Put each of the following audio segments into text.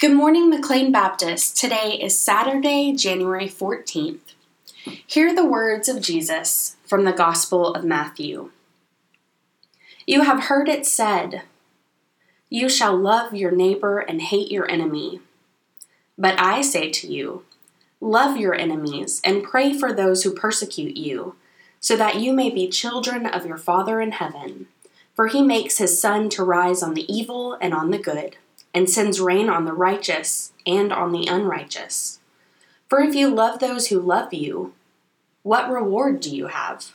Good morning, McLean Baptist. Today is Saturday, January 14th. Hear the words of Jesus from the Gospel of Matthew. You have heard it said, You shall love your neighbor and hate your enemy. But I say to you, Love your enemies and pray for those who persecute you, so that you may be children of your Father in heaven. For he makes his sun to rise on the evil and on the good and sends rain on the righteous and on the unrighteous. For if you love those who love you, what reward do you have?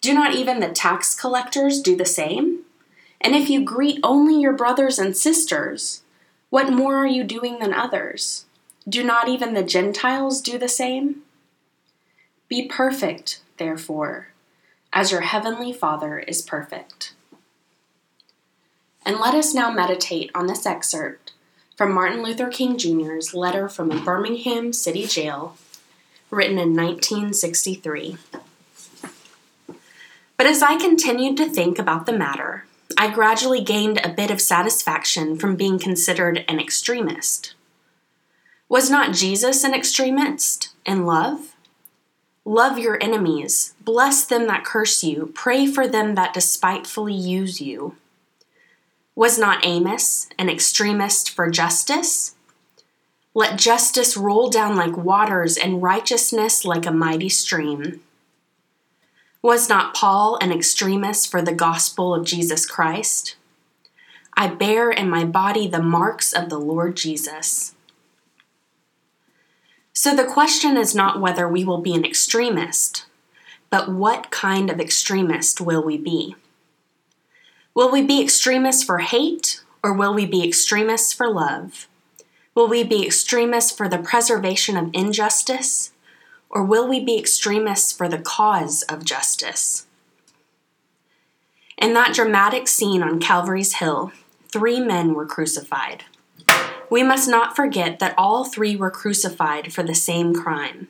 Do not even the tax collectors do the same? And if you greet only your brothers and sisters, what more are you doing than others? Do not even the Gentiles do the same? Be perfect, therefore, as your heavenly Father is perfect. And let us now meditate on this excerpt from Martin Luther King Jr.'s letter from a Birmingham city jail, written in 1963. But as I continued to think about the matter, I gradually gained a bit of satisfaction from being considered an extremist. Was not Jesus an extremist in love? Love your enemies, bless them that curse you, pray for them that despitefully use you. Was not Amos an extremist for justice? Let justice roll down like waters and righteousness like a mighty stream. Was not Paul an extremist for the gospel of Jesus Christ? I bear in my body the marks of the Lord Jesus. So the question is not whether we will be an extremist, but what kind of extremist will we be? Will we be extremists for hate or will we be extremists for love? Will we be extremists for the preservation of injustice or will we be extremists for the cause of justice? In that dramatic scene on Calvary's Hill, three men were crucified. We must not forget that all three were crucified for the same crime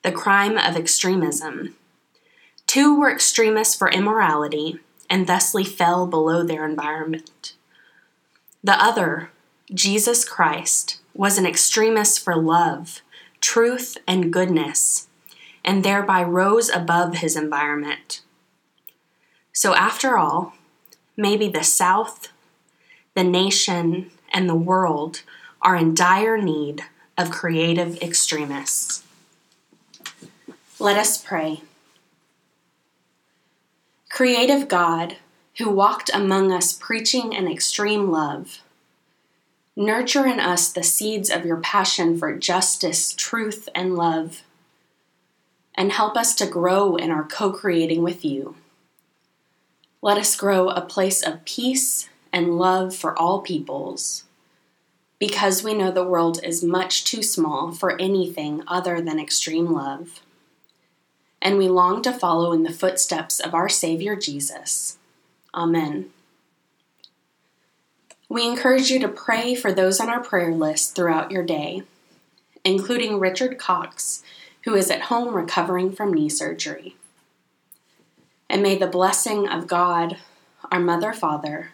the crime of extremism. Two were extremists for immorality, and thusly fell below their environment. The other, Jesus Christ, was an extremist for love, truth, and goodness, and thereby rose above his environment. So, after all, maybe the South, the nation, and the world are in dire need of creative extremists. Let us pray. Creative God, who walked among us preaching an extreme love, nurture in us the seeds of your passion for justice, truth, and love, and help us to grow in our co creating with you. Let us grow a place of peace and love for all peoples, because we know the world is much too small for anything other than extreme love and we long to follow in the footsteps of our Savior Jesus. Amen. We encourage you to pray for those on our prayer list throughout your day, including Richard Cox, who is at home recovering from knee surgery. And may the blessing of God, our Mother, Father,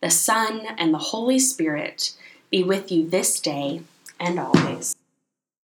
the Son, and the Holy Spirit be with you this day and always.